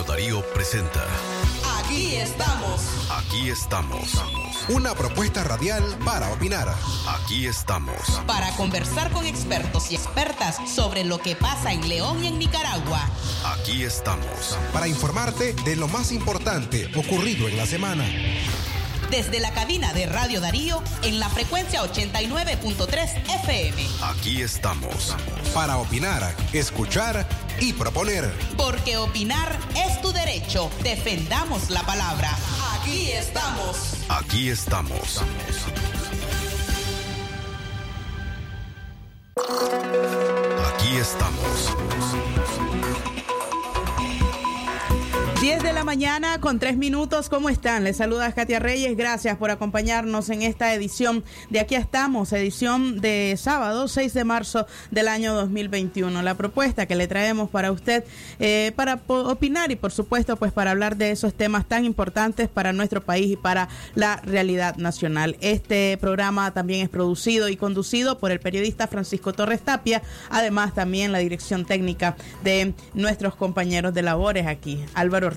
Radio Darío presenta Aquí estamos. Aquí estamos. Una propuesta radial para opinar. Aquí estamos. Para conversar con expertos y expertas sobre lo que pasa en León y en Nicaragua. Aquí estamos. Para informarte de lo más importante ocurrido en la semana. Desde la cabina de Radio Darío en la frecuencia 89.3 FM. Aquí estamos. Para opinar, escuchar y proponer. Porque opinar es tu derecho. Defendamos la palabra. Aquí estamos. Aquí estamos. Aquí estamos. 10 de la mañana con 3 minutos, ¿cómo están? Les saluda Katia Reyes, gracias por acompañarnos en esta edición de Aquí estamos, edición de sábado 6 de marzo del año 2021. La propuesta que le traemos para usted, eh, para opinar y por supuesto pues para hablar de esos temas tan importantes para nuestro país y para la realidad nacional. Este programa también es producido y conducido por el periodista Francisco Torres Tapia, además también la dirección técnica de nuestros compañeros de labores aquí, Álvaro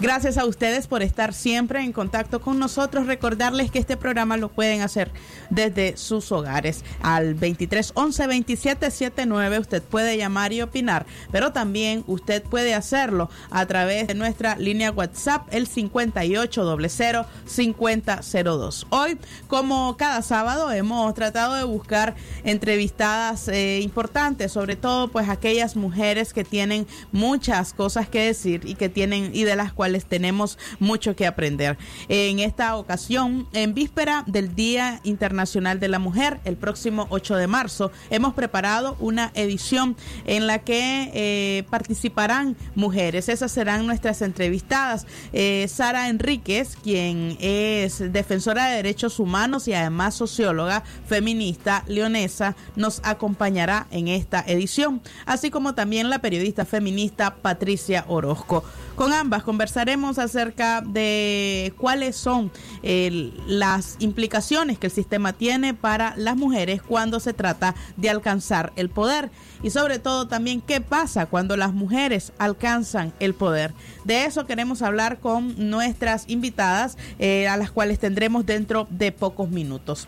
Gracias a ustedes por estar siempre en contacto con nosotros. Recordarles que este programa lo pueden hacer desde sus hogares al 23 11 27 79. Usted puede llamar y opinar, pero también usted puede hacerlo a través de nuestra línea WhatsApp el 5800 5002. Hoy, como cada sábado, hemos tratado de buscar entrevistadas eh, importantes, sobre todo pues aquellas mujeres que tienen muchas cosas que decir y que tienen y de las cuales tenemos mucho que aprender. En esta ocasión, en víspera del Día Internacional de la Mujer, el próximo 8 de marzo, hemos preparado una edición en la que eh, participarán mujeres. Esas serán nuestras entrevistadas. Eh, Sara Enríquez, quien es defensora de derechos humanos y además socióloga feminista leonesa, nos acompañará en esta edición, así como también la periodista feminista Patricia Orozco. Ambas conversaremos acerca de cuáles son eh, las implicaciones que el sistema tiene para las mujeres cuando se trata de alcanzar el poder y sobre todo también qué pasa cuando las mujeres alcanzan el poder. De eso queremos hablar con nuestras invitadas eh, a las cuales tendremos dentro de pocos minutos.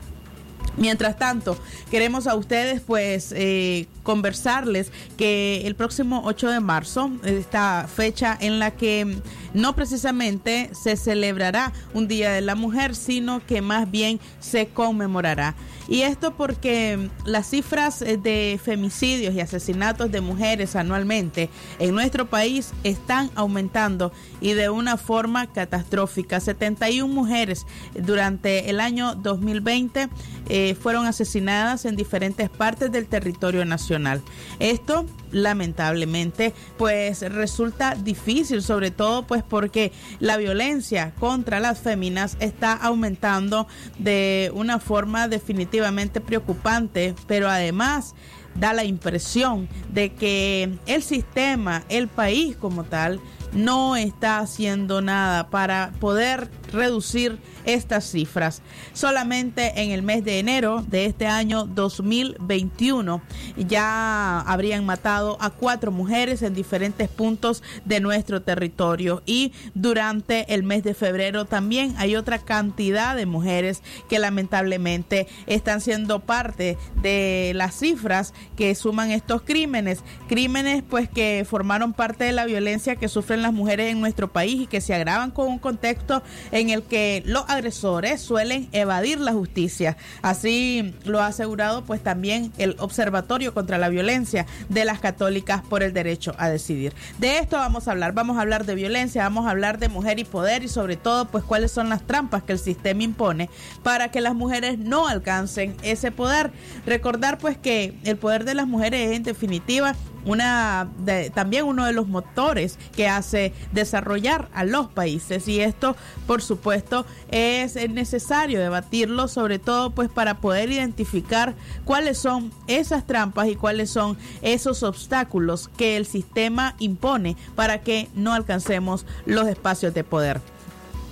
Mientras tanto, queremos a ustedes pues eh, conversarles que el próximo 8 de marzo, esta fecha en la que no precisamente se celebrará un Día de la Mujer, sino que más bien se conmemorará. Y esto porque las cifras de femicidios y asesinatos de mujeres anualmente en nuestro país están aumentando y de una forma catastrófica. 71 mujeres durante el año 2020 eh, fueron asesinadas en diferentes partes del territorio nacional. Esto lamentablemente pues resulta difícil sobre todo pues porque la violencia contra las féminas está aumentando de una forma definitivamente preocupante pero además da la impresión de que el sistema, el país como tal, no está haciendo nada para poder reducir estas cifras. Solamente en el mes de enero de este año 2021 ya habrían matado a cuatro mujeres en diferentes puntos de nuestro territorio y durante el mes de febrero también hay otra cantidad de mujeres que lamentablemente están siendo parte de las cifras que suman estos crímenes, crímenes pues que formaron parte de la violencia que sufren las mujeres en nuestro país y que se agravan con un contexto en el que los agresores suelen evadir la justicia. Así lo ha asegurado pues también el Observatorio contra la Violencia de las Católicas por el Derecho a Decidir. De esto vamos a hablar, vamos a hablar de violencia, vamos a hablar de mujer y poder y sobre todo pues cuáles son las trampas que el sistema impone para que las mujeres no alcancen ese poder. Recordar pues que el poder de las mujeres es en definitiva una también uno de los motores que hace desarrollar a los países y esto por supuesto es necesario debatirlo sobre todo pues para poder identificar cuáles son esas trampas y cuáles son esos obstáculos que el sistema impone para que no alcancemos los espacios de poder.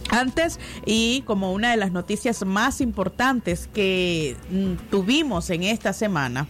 Antes, y como una de las noticias más importantes que mm, tuvimos en esta semana,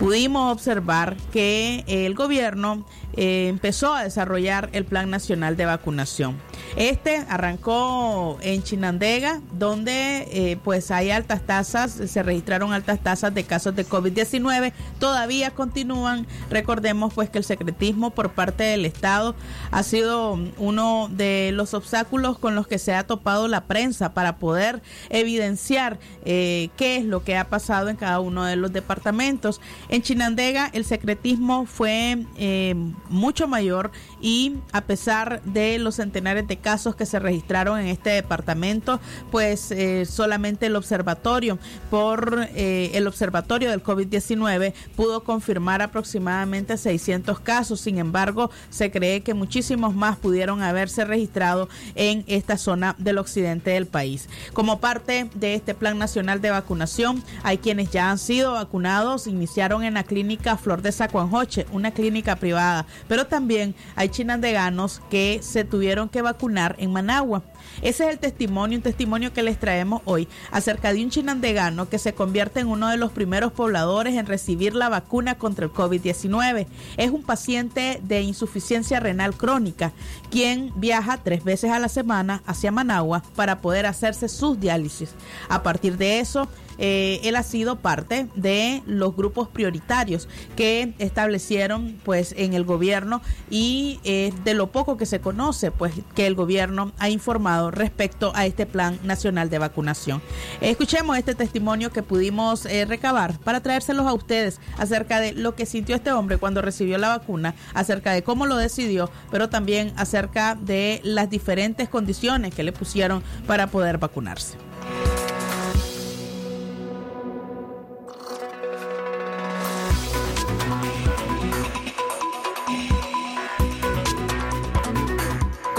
pudimos observar que el gobierno eh, empezó a desarrollar el Plan Nacional de Vacunación. Este arrancó en Chinandega, donde eh, pues hay altas tasas, se registraron altas tasas de casos de COVID-19, todavía continúan. Recordemos pues que el secretismo por parte del Estado ha sido uno de los obstáculos con los que se ha topado la prensa para poder evidenciar eh, qué es lo que ha pasado en cada uno de los departamentos. En Chinandega el secretismo fue eh, mucho mayor y a pesar de los centenares de casos que se registraron en este departamento, pues eh, solamente el observatorio por eh, el observatorio del COVID-19 pudo confirmar aproximadamente 600 casos. Sin embargo, se cree que muchísimos más pudieron haberse registrado en esta zona del occidente del país. Como parte de este plan nacional de vacunación, hay quienes ya han sido vacunados, iniciaron en la clínica Flor de Sacuanjoche, una clínica privada, pero también hay chinandeganos que se tuvieron que vacunar en Managua. Ese es el testimonio, un testimonio que les traemos hoy acerca de un chinandegano que se convierte en uno de los primeros pobladores en recibir la vacuna contra el COVID-19. Es un paciente de insuficiencia renal crónica, quien viaja tres veces a la semana hacia Managua para poder hacerse sus diálisis. A partir de eso, eh, él ha sido parte de los grupos prioritarios que establecieron pues en el gobierno y de lo poco que se conoce pues que el gobierno ha informado respecto a este plan nacional de vacunación. Escuchemos este testimonio que pudimos eh, recabar para traérselos a ustedes acerca de lo que sintió este hombre cuando recibió la vacuna, acerca de cómo lo decidió, pero también acerca de las diferentes condiciones que le pusieron para poder vacunarse.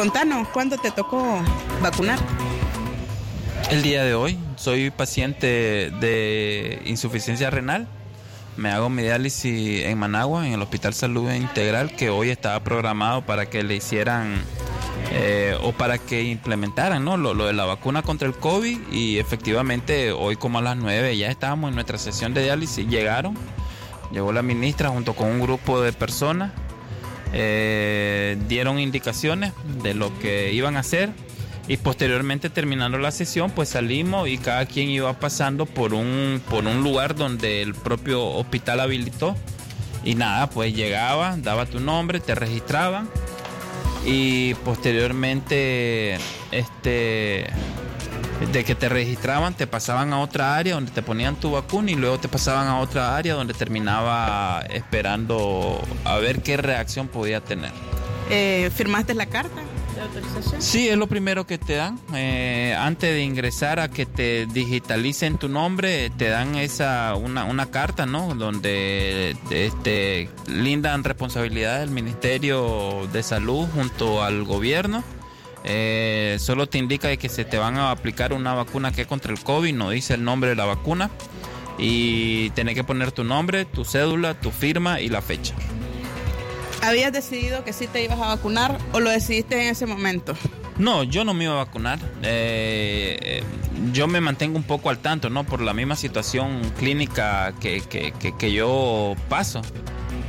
Contanos, ¿cuándo te tocó vacunar? El día de hoy soy paciente de insuficiencia renal. Me hago mi diálisis en Managua, en el Hospital Salud Integral, que hoy estaba programado para que le hicieran eh, o para que implementaran ¿no? lo, lo, de la vacuna contra el COVID. Y efectivamente, hoy como a las 9 ya estábamos en nuestra sesión de diálisis. Llegaron, llegó la ministra junto con un grupo de personas eh, dieron indicaciones de lo que iban a hacer y posteriormente terminando la sesión pues salimos y cada quien iba pasando por un, por un lugar donde el propio hospital habilitó. Y nada pues llegaba, daba tu nombre, te registraban y posteriormente este de que te registraban, te pasaban a otra área donde te ponían tu vacuna y luego te pasaban a otra área donde terminaba esperando a ver qué reacción podía tener. Eh, ¿Firmaste la carta? de autorización? Sí, es lo primero que te dan. Eh, antes de ingresar a que te digitalicen tu nombre, te dan esa una, una carta, ¿no? Donde este, lindan responsabilidad del Ministerio de Salud junto al gobierno eh, solo te indica que se te van a aplicar una vacuna que es contra el COVID, no dice el nombre de la vacuna y tenés que poner tu nombre, tu cédula, tu firma y la fecha. ¿Habías decidido que sí te ibas a vacunar o lo decidiste en ese momento? No, yo no me iba a vacunar. Eh, yo me mantengo un poco al tanto, ¿no? Por la misma situación clínica que, que, que, que yo paso.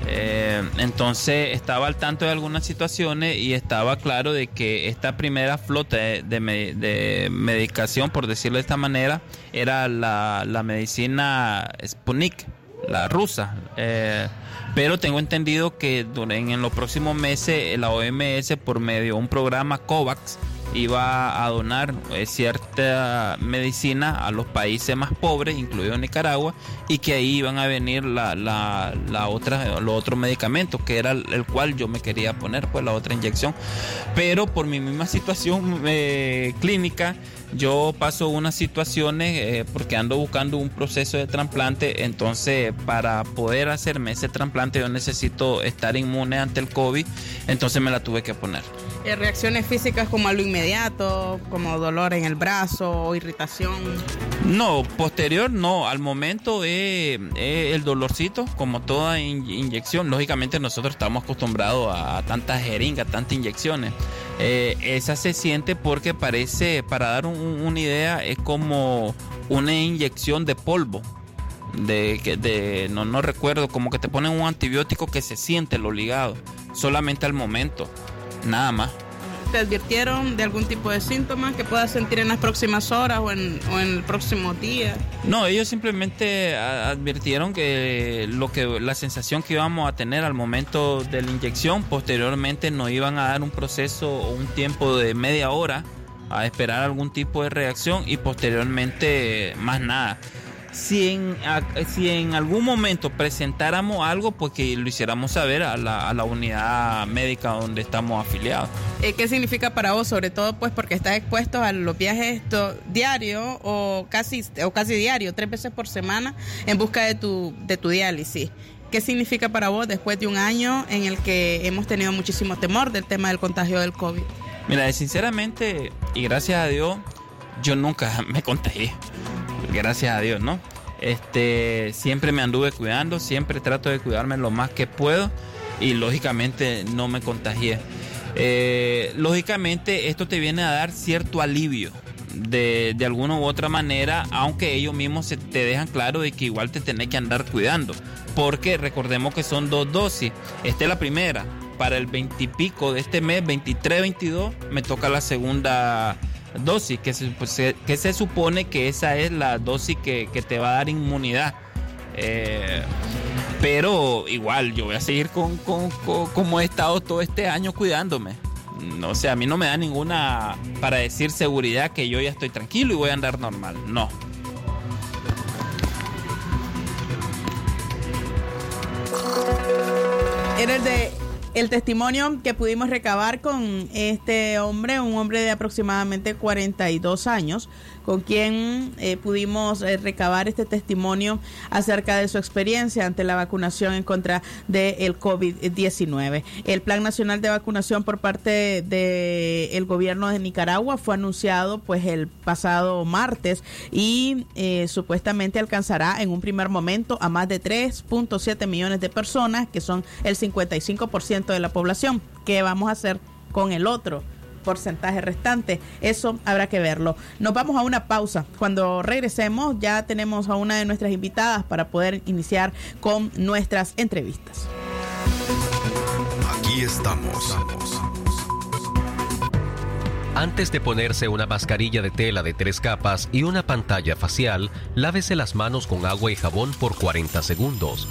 Eh, entonces estaba al tanto de algunas situaciones y estaba claro de que esta primera flota de, medicación, por decirlo de esta manera, era la, medicina Sputnik, la rusa. Eh, pero tengo entendido que en los próximos meses la OMS por medio de un programa COVAX iba a donar eh, cierta medicina a los países más pobres, incluido Nicaragua, y que ahí iban a venir la, la, la otra, los otros medicamentos, que era el, cual yo me quería poner, pues la otra inyección. Pero por mi misma situación eh, clínica, yo paso unas situaciones eh, porque ando buscando un proceso de trasplante, entonces para poder hacerme ese trasplante yo necesito estar inmune ante el COVID, entonces me la tuve que poner. Eh, reacciones físicas como a lo inmediato, como dolor en el brazo o irritación. No, posterior no, al momento es, es el dolorcito, como toda in inyección. Lógicamente nosotros estamos acostumbrados a tantas jeringas, tantas inyecciones. Eh, esa se siente porque parece, para dar un, una idea, es como una inyección de polvo. De, de no, no recuerdo, como que te ponen un antibiótico que se siente lo ligado, solamente al momento, nada más. ¿Te advirtieron de algún tipo de síntomas que puedas sentir en las próximas horas o en, o en el próximo día? No, ellos simplemente advirtieron que lo que la sensación que íbamos a tener al momento de la inyección, posteriormente nos iban a dar un proceso o un tiempo de media hora a esperar algún tipo de reacción y posteriormente más nada. Si en, si en algún momento presentáramos algo, pues que lo hiciéramos saber a la, a la unidad médica donde estamos afiliados. Eh, ¿Qué significa para vos? Sobre todo pues porque estás expuesto a los viajes esto, diario o casi, o casi diario, tres veces por semana en busca de tu, de tu diálisis. ¿Qué significa para vos después de un año en el que hemos tenido muchísimo temor del tema del contagio del COVID? Mira, sinceramente, y gracias a Dios, yo nunca me contagié. Gracias a Dios, ¿no? Este, siempre me anduve cuidando, siempre trato de cuidarme lo más que puedo y lógicamente no me contagié. Eh, lógicamente esto te viene a dar cierto alivio de, de alguna u otra manera, aunque ellos mismos se te dejan claro de que igual te tenés que andar cuidando, porque recordemos que son dos dosis. Esta es la primera, para el 20 y pico de este mes, 23, 22, me toca la segunda dosis, que se, pues, se- que se supone que esa es la dosis que, que te va a dar inmunidad. Eh, pero igual, yo voy a seguir con, con- como he estado todo este año cuidándome. No sé, a mí no me da ninguna para decir seguridad que yo ya estoy tranquilo y voy a andar normal. No. Era el de el testimonio que pudimos recabar con este hombre, un hombre de aproximadamente 42 años, con quien eh, pudimos eh, recabar este testimonio acerca de su experiencia ante la vacunación en contra del COVID-19. El Plan Nacional de Vacunación por parte del gobierno de Nicaragua fue anunciado pues el pasado martes y eh, supuestamente alcanzará en un primer momento a más de 3.7 millones de personas, que son el 55% de la población. ¿Qué vamos a hacer con el otro? Porcentaje restante. Eso habrá que verlo. Nos vamos a una pausa. Cuando regresemos ya tenemos a una de nuestras invitadas para poder iniciar con nuestras entrevistas. Aquí estamos. Antes de ponerse una mascarilla de tela de tres capas y una pantalla facial, lávese las manos con agua y jabón por 40 segundos.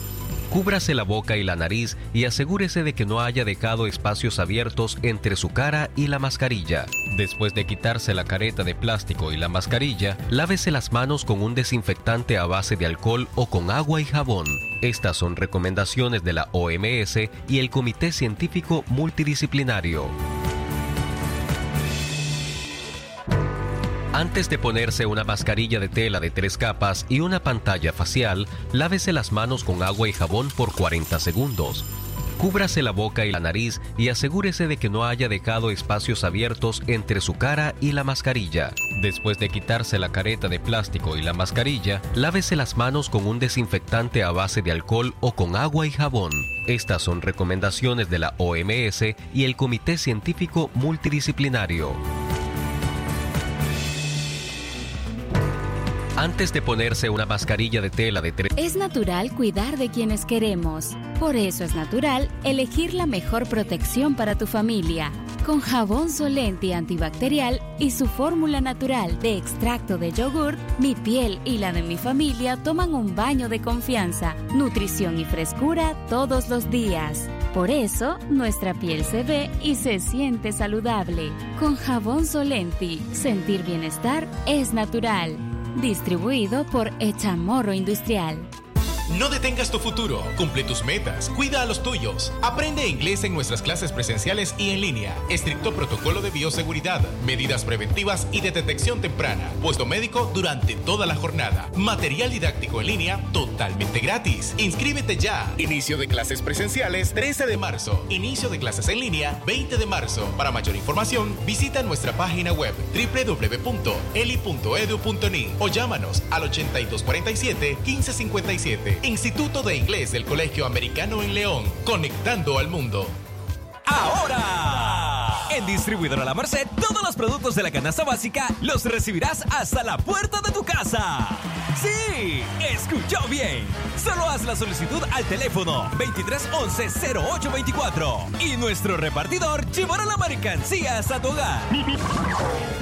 Cúbrase la boca y la nariz y asegúrese de que no haya dejado espacios abiertos entre su cara y la mascarilla. Después de quitarse la careta de plástico y la mascarilla, lávese las manos con un desinfectante a base de alcohol o con agua y jabón. Estas son recomendaciones de la OMS y el Comité Científico Multidisciplinario. Antes de ponerse una mascarilla de tela de tres capas y una pantalla facial, lávese las manos con agua y jabón por 40 segundos. Cúbrase la boca y la nariz y asegúrese de que no haya dejado espacios abiertos entre su cara y la mascarilla. Después de quitarse la careta de plástico y la mascarilla, lávese las manos con un desinfectante a base de alcohol o con agua y jabón. Estas son recomendaciones de la OMS y el Comité Científico Multidisciplinario. Antes de ponerse una mascarilla de tela de tres... Es natural cuidar de quienes queremos. Por eso es natural elegir la mejor protección para tu familia. Con jabón Solenti antibacterial y su fórmula natural de extracto de yogur, mi piel y la de mi familia toman un baño de confianza, nutrición y frescura todos los días. Por eso, nuestra piel se ve y se siente saludable. Con jabón Solenti, sentir bienestar es natural. Distribuido por Echamorro Industrial. No detengas tu futuro, cumple tus metas, cuida a los tuyos. Aprende inglés en nuestras clases presenciales y en línea. Estricto protocolo de bioseguridad, medidas preventivas y de detección temprana. Puesto médico durante toda la jornada. Material didáctico en línea totalmente gratis. Inscríbete ya. Inicio de clases presenciales 13 de marzo. Inicio de clases en línea 20 de marzo. Para mayor información, visita nuestra página web www.eli.edu.ni o llámanos al 8247 1557. Instituto de Inglés del Colegio Americano en León, conectando al mundo. Ahora, En Distribuidora La Merced, todos los productos de la canasta básica los recibirás hasta la puerta de tu casa. Sí, escuchó bien. Solo haz la solicitud al teléfono 2311-0824 y nuestro repartidor llevará la mercancía hasta tu hogar.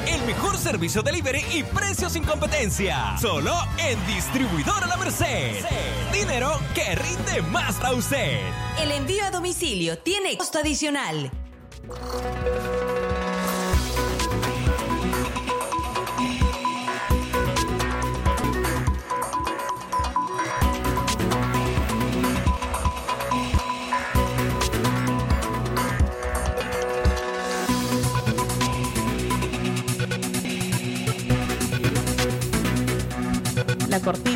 El mejor servicio delivery y precios sin competencia. Solo en Distribuidora La Merced. Dinero que rinde más a usted. El envío a domicilio tiene costo adicional. La cortina.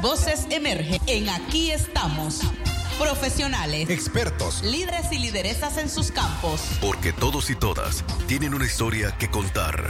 Voces emergen en Aquí estamos. Profesionales, Expertos. líderes y lideresas en sus campos. Porque todos y todas tienen una historia que contar.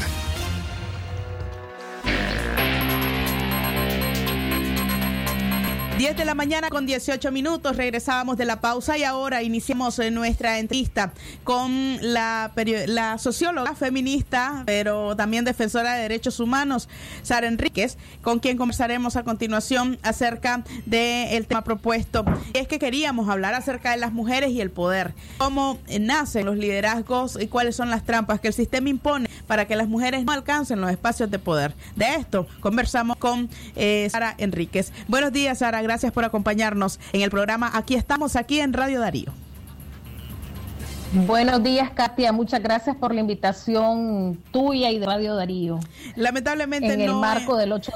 Diez de la mañana con 18 minutos, regresábamos de la pausa y ahora iniciamos eh, nuestra entrevista con la, la socióloga feminista, pero también defensora de derechos humanos, Sara Enríquez, con quien conversaremos a continuación acerca del tema propuesto. Es que queríamos hablar acerca de las mujeres y el poder, cómo nacen los liderazgos y cuáles son las trampas que el sistema impone para que las mujeres no alcancen los espacios de poder. De esto conversamos con eh, Sara Enríquez. Buenos días, Sara. Gracias por acompañarnos en el programa. Aquí estamos, aquí en Radio Darío. Buenos días, Katia. Muchas gracias por la invitación tuya y de Radio Darío. Lamentablemente En el no. marco eh, del 8.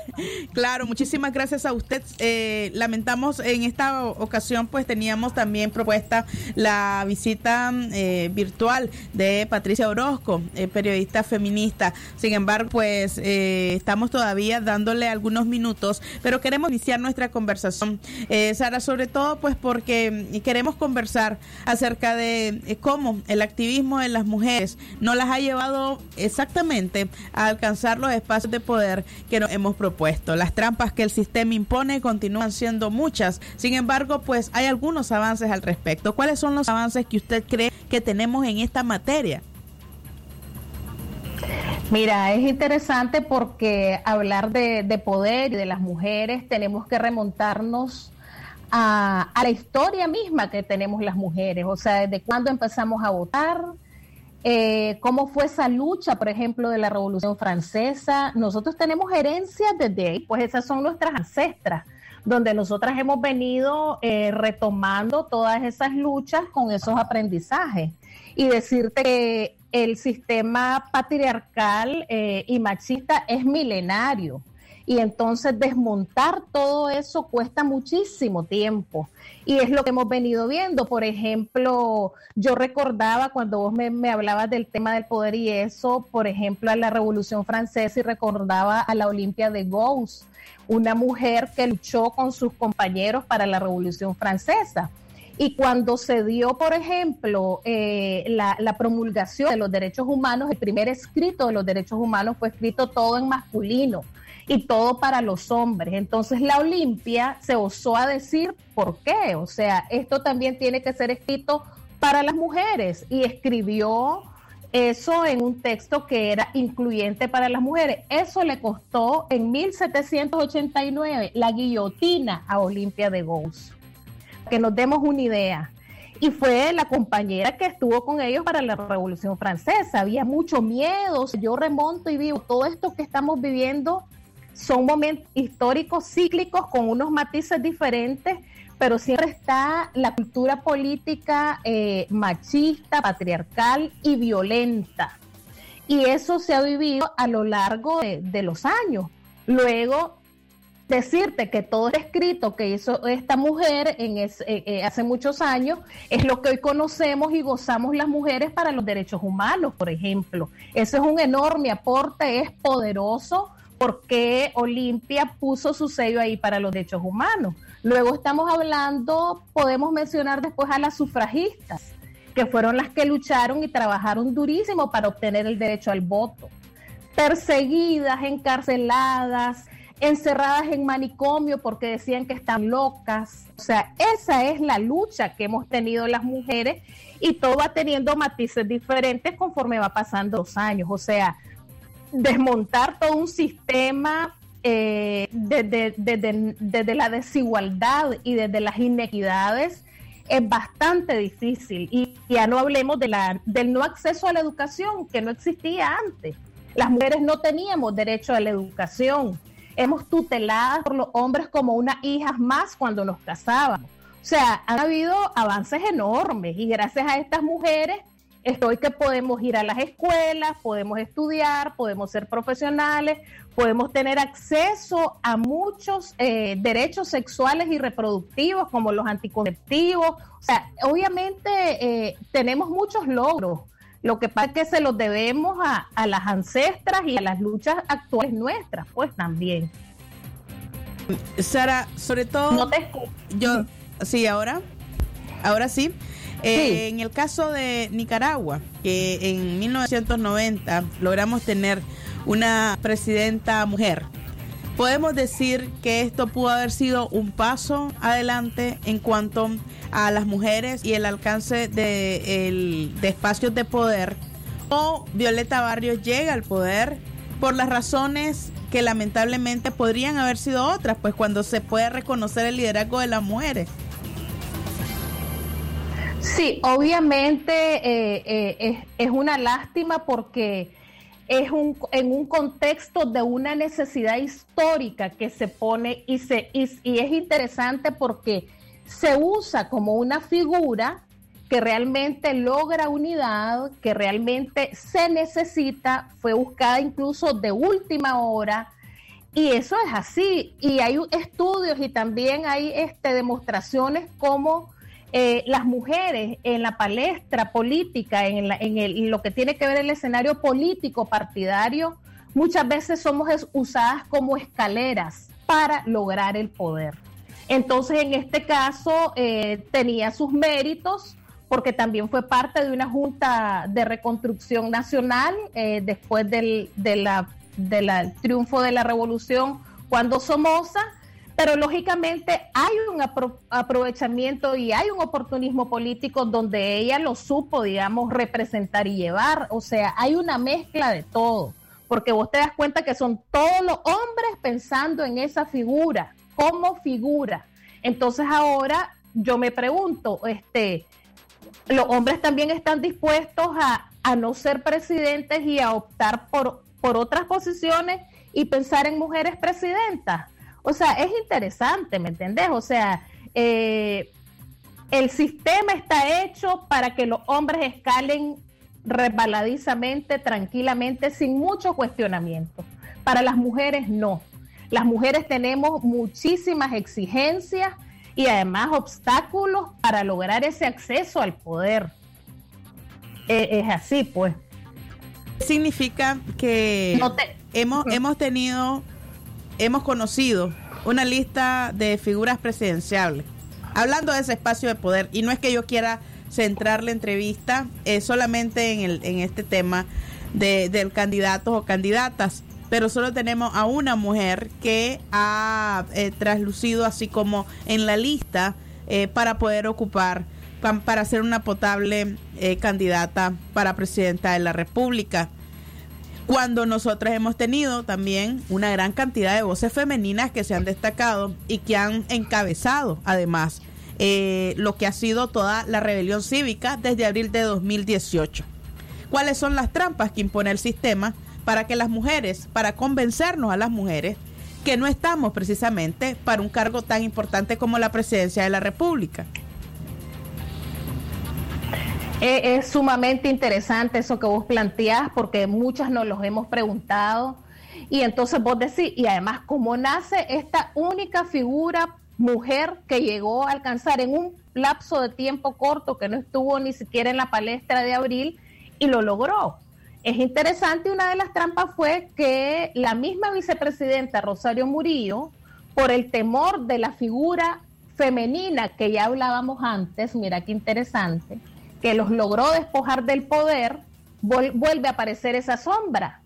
Claro, muchísimas gracias a usted. Eh, lamentamos en esta ocasión, pues teníamos también propuesta la visita eh, virtual de Patricia Orozco, eh, periodista feminista. Sin embargo, pues eh, estamos todavía dándole algunos minutos, pero queremos iniciar nuestra conversación, eh, Sara, sobre todo, pues porque queremos conversar acerca de eh, el activismo de las mujeres no las ha llevado exactamente a alcanzar los espacios de poder que nos hemos propuesto. Las trampas que el sistema impone continúan siendo muchas. Sin embargo, pues hay algunos avances al respecto. ¿Cuáles son los avances que usted cree que tenemos en esta materia? Mira, es interesante porque hablar de poder y de las mujeres tenemos que remontarnos a, la historia misma que tenemos las mujeres, o sea, desde cuándo empezamos a votar, eh, cómo fue esa lucha, por ejemplo, de la Revolución Francesa. Nosotros tenemos herencias desde ahí, pues esas son nuestras ancestras, donde nosotras hemos venido eh, retomando todas esas luchas con esos aprendizajes. Y decirte que el sistema patriarcal eh, y machista es milenario. Y entonces desmontar todo eso cuesta muchísimo tiempo. Y es lo que hemos venido viendo. Por ejemplo, yo recordaba cuando vos me, hablabas del tema del poder y eso, por ejemplo, a la Revolución Francesa y recordaba a la Olimpia de Gauss, una mujer que luchó con sus compañeros para la Revolución Francesa. Y cuando se dio, por ejemplo, eh, la, promulgación de los derechos humanos, el primer escrito de los derechos humanos fue escrito todo en masculino y todo para los hombres. Entonces la Olimpia se osó a decir por qué. O sea, esto también tiene que ser escrito para las mujeres y escribió eso en un texto que era incluyente para las mujeres. Eso le costó en 1789 la guillotina a Olimpia de Gauss. Que nos demos una idea. Y fue la compañera que estuvo con ellos para la Revolución Francesa. Había mucho miedo. Yo remonto y vivo todo esto que estamos viviendo son momentos históricos cíclicos con unos matices diferentes, pero siempre está la cultura política eh, machista, patriarcal y violenta. Y eso se ha vivido a lo largo de, los años. Luego, decirte que todo el escrito que hizo esta mujer en eh, eh, hace muchos años es lo que hoy conocemos y gozamos las mujeres para los derechos humanos, por ejemplo. Eso es un enorme aporte, es poderoso porque Olimpia puso su sello ahí para los derechos humanos. Luego estamos hablando, podemos mencionar después a las sufragistas, que fueron las que lucharon y trabajaron durísimo para obtener el derecho al voto. Perseguidas, encarceladas, encerradas en manicomio porque decían que están locas. O sea, esa es la lucha que hemos tenido las mujeres y todo va teniendo matices diferentes conforme va pasando los años. O sea, desmontar todo un sistema eh, desde, la desigualdad y desde las inequidades es bastante difícil. Y ya no hablemos de la, del no acceso a la educación que no existía antes. Las mujeres no teníamos derecho a la educación. Hemos tutelado por los hombres como unas hijas más cuando nos casábamos. O sea, han habido avances enormes y gracias a estas mujeres estoy que podemos ir a las escuelas, podemos estudiar, podemos ser profesionales, podemos tener acceso a muchos eh, derechos sexuales y reproductivos como los anticonceptivos. O sea, obviamente eh, tenemos muchos logros. Lo que pasa es que se los debemos a, a las ancestras y a las luchas actuales nuestras, pues también. Sara, sobre todo... No te Yo, sí, ahora. Ahora sí. Eh, en el caso de Nicaragua, que en 1990 logramos tener una presidenta mujer, podemos decir que esto pudo haber sido un paso adelante en cuanto a las mujeres y el alcance de, de espacios de poder. O Violeta Barrios llega al poder por las razones que lamentablemente podrían haber sido otras, pues cuando se puede reconocer el liderazgo de las mujeres. Sí, obviamente eh, eh, es, una lástima porque es un, en un contexto de una necesidad histórica que se pone y, se, y, es interesante porque se usa como una figura que realmente logra unidad, que realmente se necesita, fue buscada incluso de última hora. Y eso es así. Y hay estudios y también hay este, demostraciones como eh, las mujeres en la palestra política, en, en, lo que tiene que ver el escenario político partidario, muchas veces somos usadas como escaleras para lograr el poder. Entonces, en este caso, eh, tenía sus méritos porque también fue parte de una junta de reconstrucción nacional eh, después del de la, triunfo de la revolución cuando Somoza pero lógicamente hay un aprovechamiento y hay un oportunismo político donde ella lo supo, digamos, representar y llevar. O sea, hay una mezcla de todo, porque vos te das cuenta que son todos los hombres pensando en esa figura, como figura. Entonces ahora yo me pregunto, este, los hombres también están dispuestos a, a no ser presidentes y a optar por, por otras posiciones y pensar en mujeres presidentas. O sea, es interesante, ¿me entendés? O sea, eh, el sistema está hecho para que los hombres escalen resbaladizamente, tranquilamente, sin mucho cuestionamiento. Para las mujeres no. Las mujeres tenemos muchísimas exigencias y además obstáculos para lograr ese acceso al poder. E, es así, pues. Significa que hemos, hemos tenido hemos conocido una lista de figuras presidenciales, hablando de ese espacio de poder, y no es que yo quiera centrar la entrevista eh, solamente en, el, en este tema de, del candidato o candidatas, pero solo tenemos a una mujer que ha eh, traslucido así como en la lista eh, para poder ocupar, para ser una potable candidata para presidenta de la República cuando nosotras hemos tenido también una gran cantidad de voces femeninas que se han destacado y que han encabezado además eh, lo que ha sido toda la rebelión cívica desde abril de 2018. ¿Cuáles son las trampas que impone el sistema para que las mujeres, para convencernos a las mujeres que no estamos precisamente para un cargo tan importante como la presidencia de la República? Es, sumamente interesante eso que vos planteás, porque muchas nos los hemos preguntado. Y entonces vos decís, y además, ¿cómo nace esta única figura mujer que llegó a alcanzar en un lapso de tiempo corto, que no estuvo ni siquiera en la palestra de abril, y lo logró? Es interesante, una de las trampas fue que la misma vicepresidenta Rosario Murillo, por el temor de la figura femenina que ya hablábamos antes, mira qué interesante, que los logró despojar del poder, vuelve a aparecer esa sombra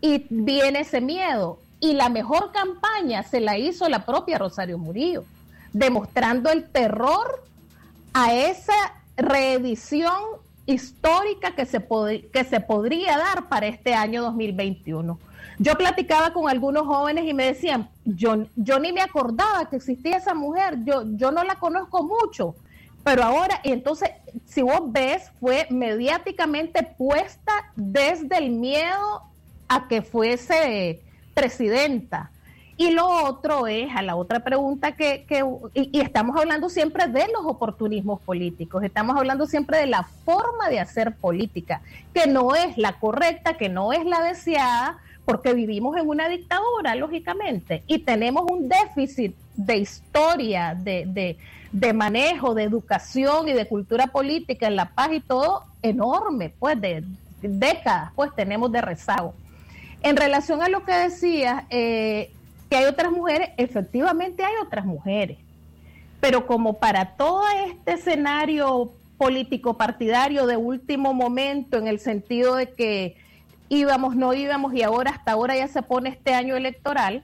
y viene ese miedo. Y la mejor campaña se la hizo la propia Rosario Murillo, demostrando el terror a esa reedición histórica que se, que se podría dar para este año 2021. Yo platicaba con algunos jóvenes y me decían, yo, yo ni me acordaba que existía esa mujer, yo, yo no la conozco mucho, pero ahora, y entonces, si vos ves, fue mediáticamente puesta desde el miedo a que fuese presidenta. Y lo otro es, a la otra pregunta que, que y, estamos hablando siempre de los oportunismos políticos, estamos hablando siempre de la forma de hacer política, que no es la correcta, que no es la deseada, porque vivimos en una dictadura, lógicamente, y tenemos un déficit de historia, de, de, manejo, de educación y de cultura política en La Paz y todo enorme, pues de décadas, pues tenemos de rezago. En relación a lo que decías, eh, que hay otras mujeres, efectivamente hay otras mujeres, pero como para todo este escenario político partidario de último momento, en el sentido de que íbamos, no íbamos y ahora hasta ahora ya se pone este año electoral,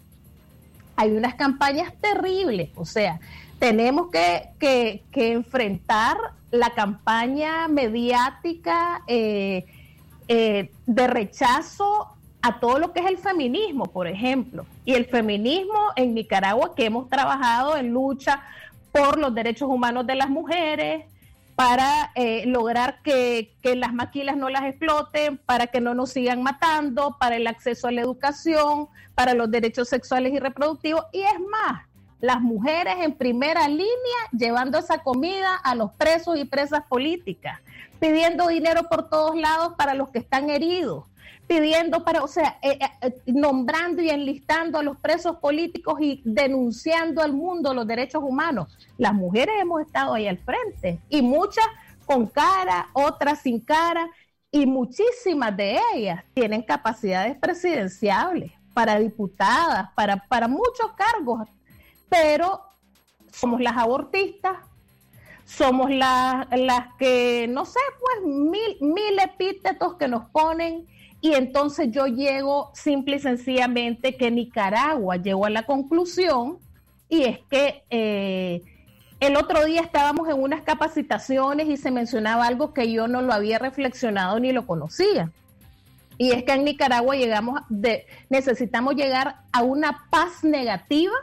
hay unas campañas terribles, o sea, tenemos que, enfrentar la campaña mediática eh, eh, de rechazo a todo lo que es el feminismo, por ejemplo. Y el feminismo en Nicaragua, que hemos trabajado en lucha por los derechos humanos de las mujeres, para eh, lograr que, las maquilas no las exploten, para que no nos sigan matando, para el acceso a la educación, para los derechos sexuales y reproductivos. Y es más, las mujeres en primera línea llevando esa comida a los presos y presas políticas, pidiendo dinero por todos lados para los que están heridos, pidiendo para, o sea, eh, eh, nombrando y enlistando a los presos políticos y denunciando al mundo los derechos humanos. Las mujeres hemos estado ahí al frente y muchas con cara, otras sin cara y muchísimas de ellas tienen capacidades presidenciables para diputadas, para, para muchos cargos, pero somos las abortistas, somos las, las que, no sé, pues mil, mil epítetos que nos ponen y entonces yo llego simple y sencillamente que Nicaragua llegó a la conclusión y es que eh, el otro día estábamos en unas capacitaciones y se mencionaba algo que yo no lo había reflexionado ni lo conocía. Y es que en Nicaragua llegamos de, necesitamos llegar a una paz negativa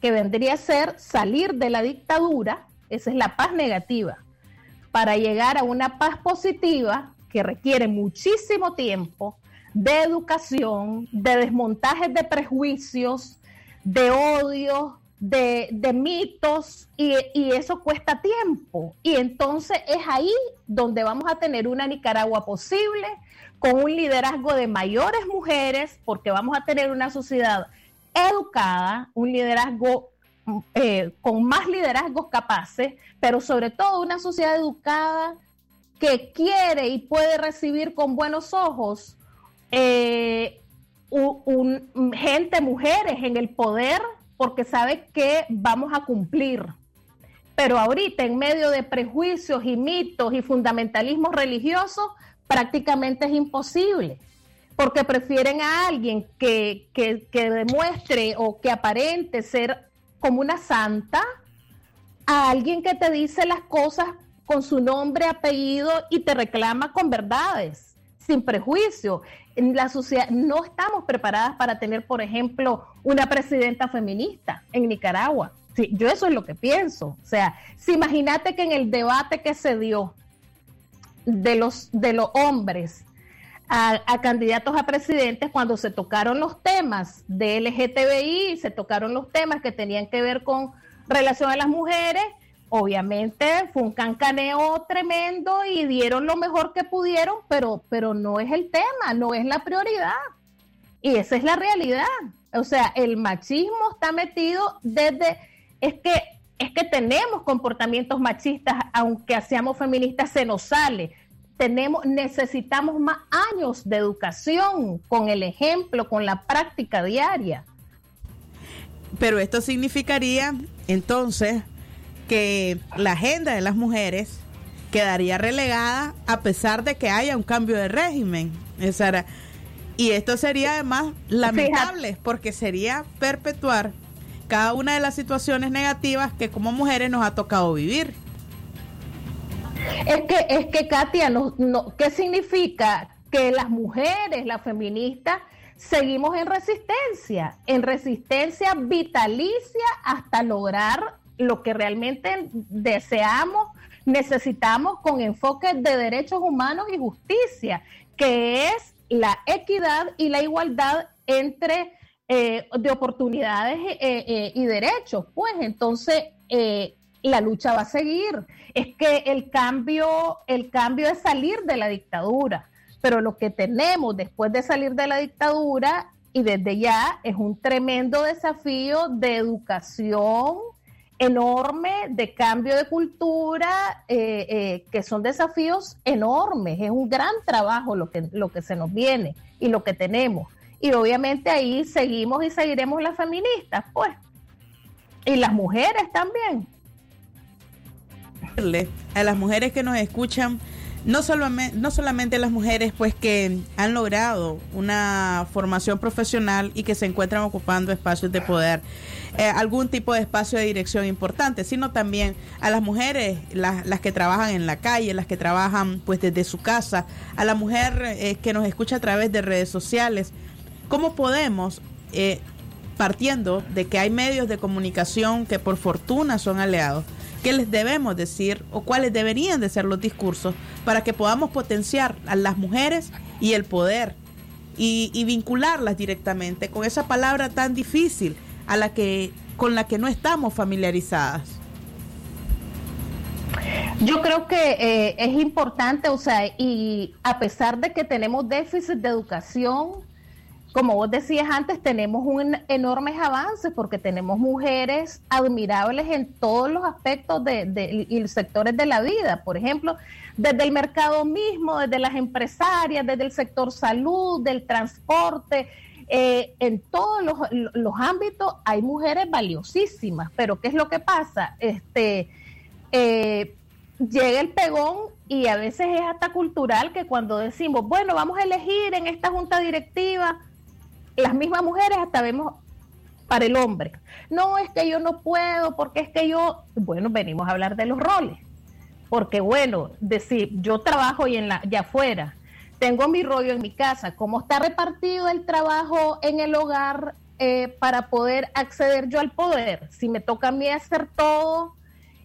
que vendría a ser salir de la dictadura, esa es la paz negativa, para llegar a una paz positiva que requiere muchísimo tiempo de educación, de desmontaje de prejuicios, de odio, de, mitos, y, y, eso cuesta tiempo. Y entonces es ahí donde vamos a tener una Nicaragua posible, con un liderazgo de mayores mujeres, porque vamos a tener una sociedad educada, un liderazgo eh, con más liderazgos capaces, pero sobre todo una sociedad educada que quiere y puede recibir con buenos ojos eh, gente, mujeres en el poder, porque sabe que vamos a cumplir. Pero ahorita, en medio de prejuicios y mitos y fundamentalismos religiosos, prácticamente es imposible, porque prefieren a alguien que, que, demuestre o que aparente ser como una santa, a alguien que te dice las cosas con su nombre, apellido y te reclama con verdades, sin prejuicio. En la sociedad no estamos preparadas para tener, por ejemplo, una presidenta feminista en Nicaragua. Sí, yo eso es lo que pienso. O sea, si imagínate que en el debate que se dio de los, de los hombres a, candidatos a presidentes, cuando se tocaron los temas de LGTBI, se tocaron los temas que tenían que ver con relación a las mujeres, obviamente fue un cancaneo tremendo y dieron lo mejor que pudieron, pero, pero no es el tema, no es la prioridad. Y esa es la realidad. O sea, el machismo está metido desde, es que, es que tenemos comportamientos machistas, aunque seamos feministas, se nos sale. Tenemos, necesitamos más años de educación con el ejemplo, con la práctica diaria. Pero esto significaría entonces que la agenda de las mujeres quedaría relegada a pesar de que haya un cambio de régimen. Y esto sería además lamentable porque sería perpetuar cada una de las situaciones negativas que como mujeres nos ha tocado vivir. Es que, es que Katia, no, no, ¿qué significa? Que las mujeres, las feministas, seguimos en resistencia, en resistencia vitalicia hasta lograr lo que realmente deseamos, necesitamos con enfoque de derechos humanos y justicia, que es la equidad y la igualdad entre eh, de oportunidades eh, eh, y derechos. Pues entonces la lucha va a seguir. Es que el cambio, el cambio es salir de la dictadura, pero lo que tenemos después de salir de la dictadura y desde ya es un tremendo desafío de educación enorme, de cambio de cultura, eh, eh, que son desafíos enormes. Es un gran trabajo lo que, lo que se nos viene y lo que tenemos. Y obviamente ahí seguimos y seguiremos las feministas, pues. Y las mujeres también. A las mujeres que nos escuchan, no solamente, no solamente las mujeres pues que han logrado una formación profesional y que se encuentran ocupando espacios de poder, eh, algún tipo de espacio de dirección importante, sino también a las mujeres, las que trabajan en la calle, las que trabajan pues desde su casa, a la mujer eh, que nos escucha a través de redes sociales. ¿Cómo podemos, eh, partiendo de que hay medios de comunicación que por fortuna son aliados, qué les debemos decir o cuáles deberían de ser los discursos para que podamos potenciar a las mujeres y el poder y, vincularlas directamente con esa palabra tan difícil a la que con la que no estamos familiarizadas. Yo creo que eh, es importante, o sea, y a pesar de que tenemos déficit de educación, como vos decías antes, tenemos un enormes avances porque tenemos mujeres admirables en todos los aspectos de, y sectores de la vida. Por ejemplo, desde el mercado mismo, desde las empresarias, desde el sector salud, del transporte, eh, en todos los, ámbitos hay mujeres valiosísimas. Pero ¿qué es lo que pasa? Este, eh, llega el pegón y a veces es hasta cultural que cuando decimos, bueno, vamos a elegir en esta junta directiva las mismas mujeres hasta vemos para el hombre. No es que yo no puedo, porque es que yo, bueno, venimos a hablar de los roles. Porque bueno, decir, yo trabajo y en la, ya afuera, tengo mi rollo en mi casa, ¿cómo está repartido el trabajo en el hogar eh, para poder acceder yo al poder? Si me toca a mí hacer todo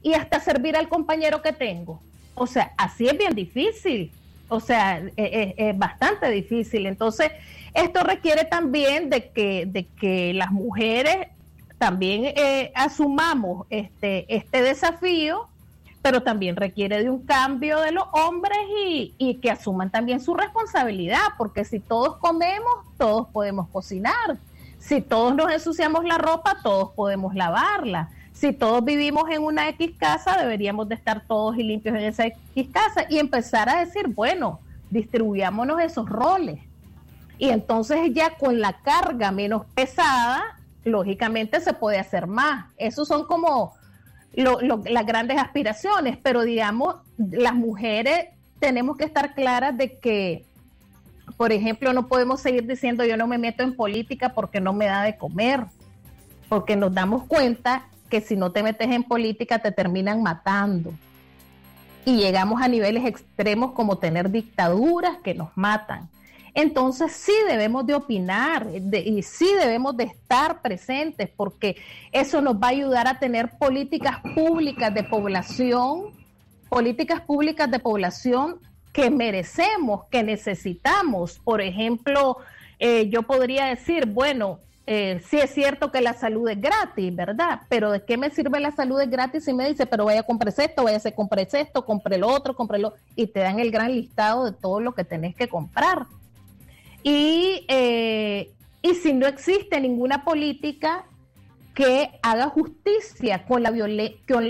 y hasta servir al compañero que tengo. O sea, así es bien difícil. O sea, es, e, es bastante difícil. Entonces, esto requiere también de que, de que las mujeres también eh, asumamos este, este desafío, pero también requiere de un cambio de los hombres y, y que asuman también su responsabilidad, porque si todos comemos, todos podemos cocinar. Si todos nos ensuciamos la ropa, todos podemos lavarla. Si todos vivimos en una X casa, deberíamos de estar todos y limpios en esa X casa y empezar a decir, bueno, distribuyámonos esos roles y entonces ya con la carga menos pesada, lógicamente se puede hacer más. Esos son como las grandes aspiraciones, pero digamos, las mujeres tenemos que estar claras de que, por ejemplo, no podemos seguir diciendo yo no me meto en política porque no me da de comer, porque nos damos cuenta que si no te metes en política te terminan matando. Y llegamos a niveles extremos como tener dictaduras que nos matan entonces sí debemos de opinar y sí debemos de estar presentes porque eso nos va a ayudar a tener políticas públicas de población, políticas públicas de población que merecemos, que necesitamos. Por ejemplo, eh, yo podría decir, bueno, eh, sí es cierto que la salud es gratis, ¿verdad? Pero ¿de qué me sirve la salud es gratis si me dice, pero vaya a comprar esto, vaya a comprar esto, compre lo otro, compre lo... Y te dan el gran listado de todo lo que tenés que comprar. Y, eh, y si no existe ninguna política que haga justicia con la,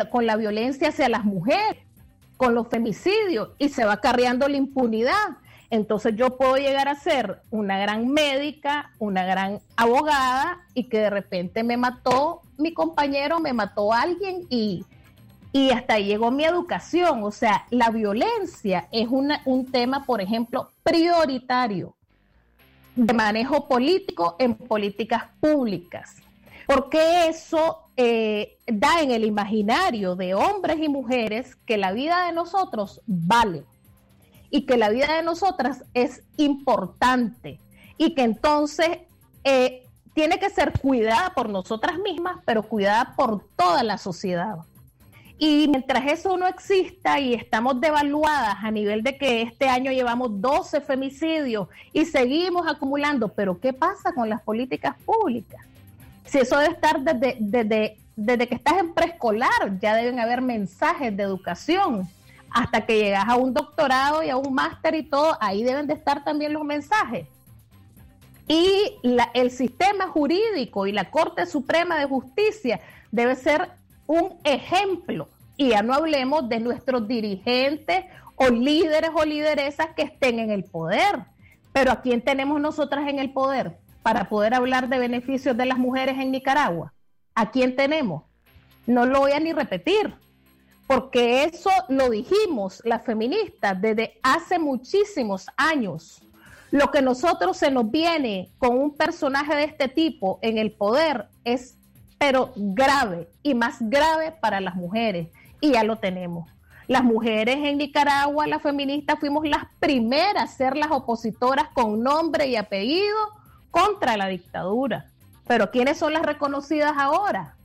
con la, violencia hacia las mujeres, con los femicidios, y se va acarreando la impunidad. Entonces yo puedo llegar a ser una gran médica, una gran abogada, y que de repente me mató mi compañero, me mató alguien y, y hasta ahí llegó mi educación. O sea, la violencia es una, un tema, por ejemplo, prioritario de manejo político en políticas públicas, porque eso eh, da en el imaginario de hombres y mujeres que la vida de nosotros vale y que la vida de nosotras es importante y que entonces eh, tiene que ser cuidada por nosotras mismas, pero cuidada por toda la sociedad. Y mientras eso no exista y estamos devaluadas a nivel de que este año llevamos 12 femicidios y seguimos acumulando, pero ¿qué pasa con las políticas públicas? Si eso debe estar desde, desde, desde que estás en preescolar, ya deben haber mensajes de educación. Hasta que llegas a un doctorado y a un máster y todo, ahí deben de estar también los mensajes. Y el sistema jurídico y la Corte Suprema de Justicia debe ser un ejemplo. Y ya no hablemos de nuestros dirigentes o líderes o lideresas que estén en el poder. Pero ¿a quién tenemos nosotras en el poder para poder hablar de beneficios de las mujeres en Nicaragua? ¿A quién tenemos? No lo voy a ni repetir, porque eso lo dijimos las feministas desde hace muchísimos años. Lo que nosotros se nos viene con un personaje de este tipo en el poder es pero grave y más grave para las mujeres. Y ya lo tenemos. Las mujeres en Nicaragua, las feministas, fuimos las primeras a ser las opositoras con nombre y apellido contra la dictadura. Pero ¿quiénes son las reconocidas ahora?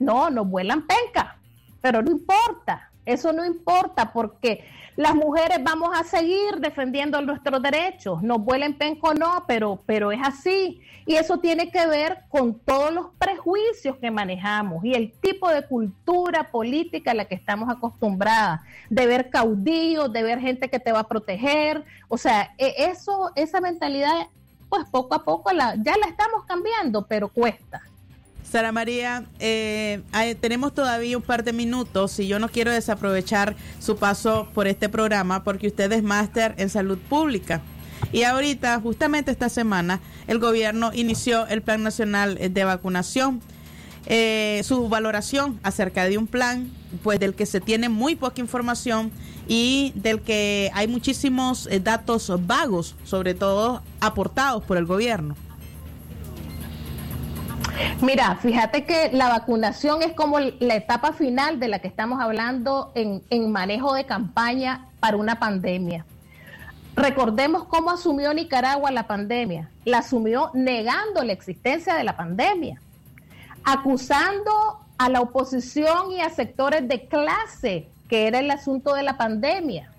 No, nos vuelan penca, pero no importa, eso no importa porque las mujeres vamos a seguir defendiendo nuestros derechos, nos vuelen penco no, pero, pero es así. Y eso tiene que ver con todos los prejuicios que manejamos y el tipo de cultura política a la que estamos acostumbradas, de ver caudillos, de ver gente que te va a proteger. O sea, e, eso, esa mentalidad, pues poco a poco la, ya la estamos cambiando, pero cuesta. Sara María, eh, tenemos todavía un par de minutos y yo no quiero desaprovechar su paso por este programa porque usted es máster en salud pública. Y ahorita, justamente esta semana, el gobierno inició el Plan Nacional de Vacunación. Eh, su valoración acerca de un plan, pues del que se tiene muy poca información y del que hay muchísimos eh, datos vagos, sobre todo aportados por el gobierno. Mira, fíjate que la vacunación es como la etapa final de la que estamos hablando en, manejo de campaña para una pandemia. Recordemos cómo asumió Nicaragua la pandemia. La asumió negando la existencia de la pandemia, acusando a la oposición y a sectores de clase, que era el asunto de la pandemia,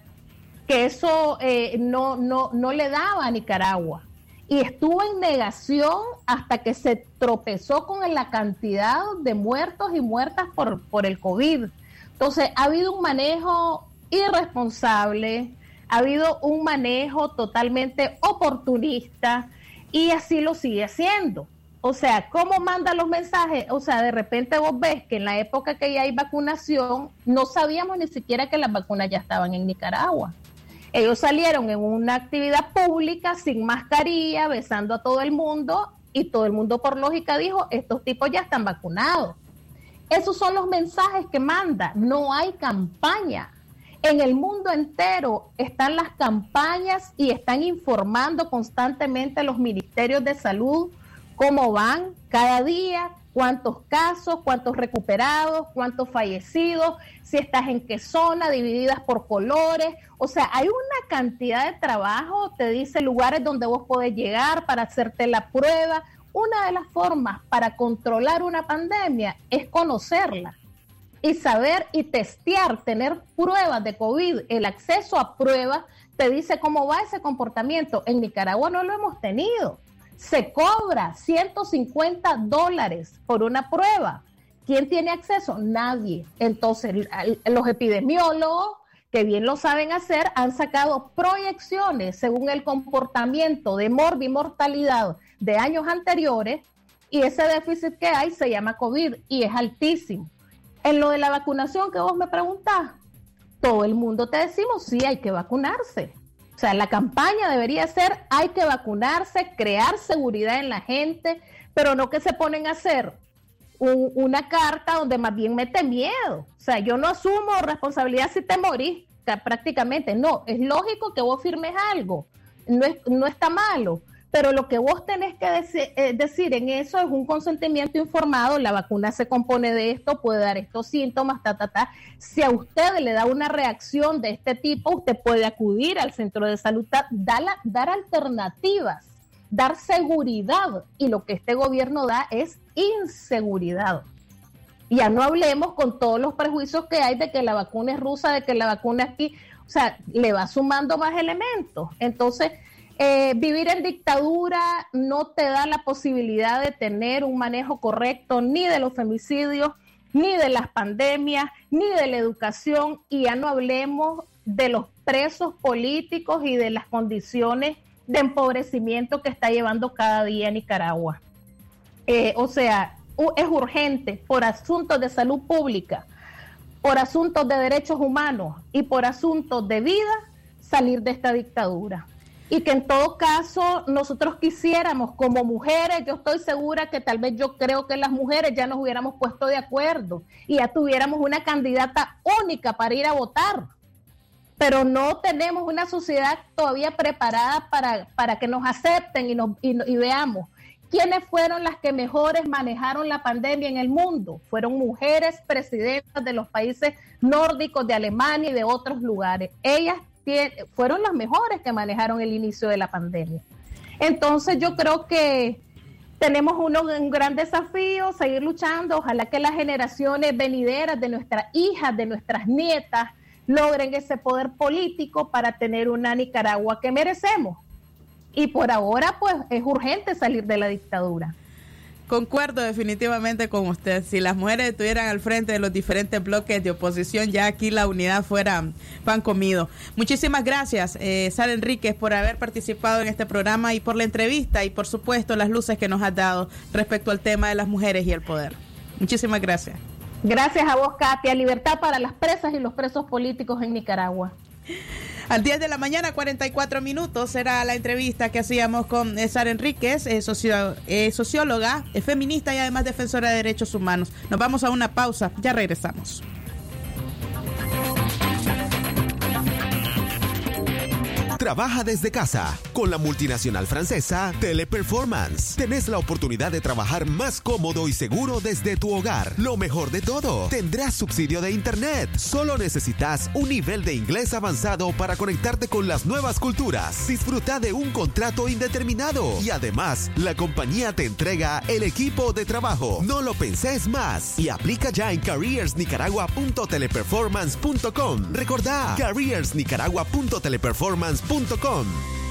que eso eh, no, no, no le daba a Nicaragua y estuvo en negación hasta que se tropezó con la cantidad de muertos y muertas por, por el COVID. Entonces, ha habido un manejo irresponsable, ha habido un manejo totalmente oportunista y así lo sigue haciendo. O sea, ¿cómo manda los mensajes? O sea, de repente vos ves que en la época que ya hay vacunación, no sabíamos ni siquiera que las vacunas ya estaban en Nicaragua. Ellos salieron en una actividad pública sin mascarilla, besando a todo el mundo y todo el mundo por lógica dijo, estos tipos ya están vacunados. Esos son los mensajes que manda, no hay campaña. En el mundo entero están las campañas y están informando constantemente los ministerios de salud cómo van cada día, cuántos casos, cuántos recuperados, cuántos fallecidos, si estás en qué zona, divididas por colores. O sea, hay una cantidad de trabajo, te dice lugares donde vos podés llegar para hacerte la prueba. Una de las formas para controlar una pandemia es conocerla y saber y testear, tener pruebas de COVID, el acceso a pruebas, te dice cómo va ese comportamiento. En Nicaragua no lo hemos tenido se cobra 150 dólares por una prueba. ¿Quién tiene acceso? Nadie. Entonces, los epidemiólogos, que bien lo saben hacer, han sacado proyecciones según el comportamiento de mortalidad de años anteriores y ese déficit que hay se llama COVID y es altísimo. En lo de la vacunación que vos me preguntás, todo el mundo te decimos, sí, hay que vacunarse o sea, la campaña debería ser hay que vacunarse, crear seguridad en la gente, pero no que se ponen a hacer una carta donde más bien mete miedo. O sea, yo no asumo responsabilidad si te morís, prácticamente. No, es lógico que vos firmes algo, no, no está malo, pero lo que vos tenés que eh, decir, en eso es un consentimiento informado, la vacuna se compone de esto, puede dar estos síntomas, ta, ta, ta. Si a usted le da una reacción de este tipo, usted puede acudir al centro de salud, dar, dar alternativas, dar seguridad, y lo que este gobierno da es inseguridad. Ya no hablemos con todos los prejuicios que hay de que la vacuna es rusa, de que la vacuna es aquí, o sea, le va sumando más elementos. Entonces, eh, vivir en dictadura no te da la posibilidad de tener un manejo correcto ni de los femicidios, ni de las pandemias, ni de la educación, y ya no hablemos de los presos políticos y de las condiciones de empobrecimiento que está llevando cada día Nicaragua. Eh, o sea, es urgente por asuntos de salud pública, por asuntos de derechos humanos y por asuntos de vida salir de esta dictadura y que en todo caso nosotros quisiéramos como mujeres, yo estoy segura que tal vez yo creo que las mujeres ya nos hubiéramos puesto de acuerdo y ya tuviéramos una candidata única para ir a votar, pero no tenemos una sociedad todavía preparada para, para que nos acepten y, nos, y veamos. ¿Quiénes fueron las que mejores manejaron la pandemia en el mundo? Fueron mujeres presidentas de los países nórdicos, de Alemania y de otros lugares. Ellas fueron las mejores que manejaron el inicio de la pandemia. Entonces yo creo que tenemos un gran desafío, seguir luchando. Ojalá que las generaciones venideras de nuestras hijas, de nuestras nietas, logren ese poder político para tener una Nicaragua que merecemos. Y por ahora, pues, es urgente salir de la dictadura. Concuerdo definitivamente con usted. Si las mujeres estuvieran al frente de los diferentes bloques de oposición, ya aquí la unidad fuera pan comido. Muchísimas gracias, eh, Sara Enríquez, por haber participado en este programa y por la entrevista y, por supuesto, las luces que nos has dado respecto al tema de las mujeres y el poder. Muchísimas gracias. Gracias a vos, Katia. Libertad para las presas y los presos políticos en Nicaragua. Al 10 de la mañana, 44 minutos, será la entrevista que hacíamos con Sara Enríquez, socióloga, feminista y además defensora de derechos humanos. Nos vamos a una pausa, ya regresamos. Trabaja desde casa con la multinacional francesa Teleperformance. Tenés la oportunidad de trabajar más cómodo y seguro desde tu hogar. Lo mejor de todo, tendrás subsidio de internet. Solo necesitas un nivel de inglés avanzado para conectarte con las nuevas culturas. Disfruta de un contrato indeterminado y además la compañía te entrega el equipo de trabajo. No lo penses más y aplica ya en careersnicaragua.teleperformance.com. Recordá careersnicaragua.teleperformance.com www.radiocomunitaria.com.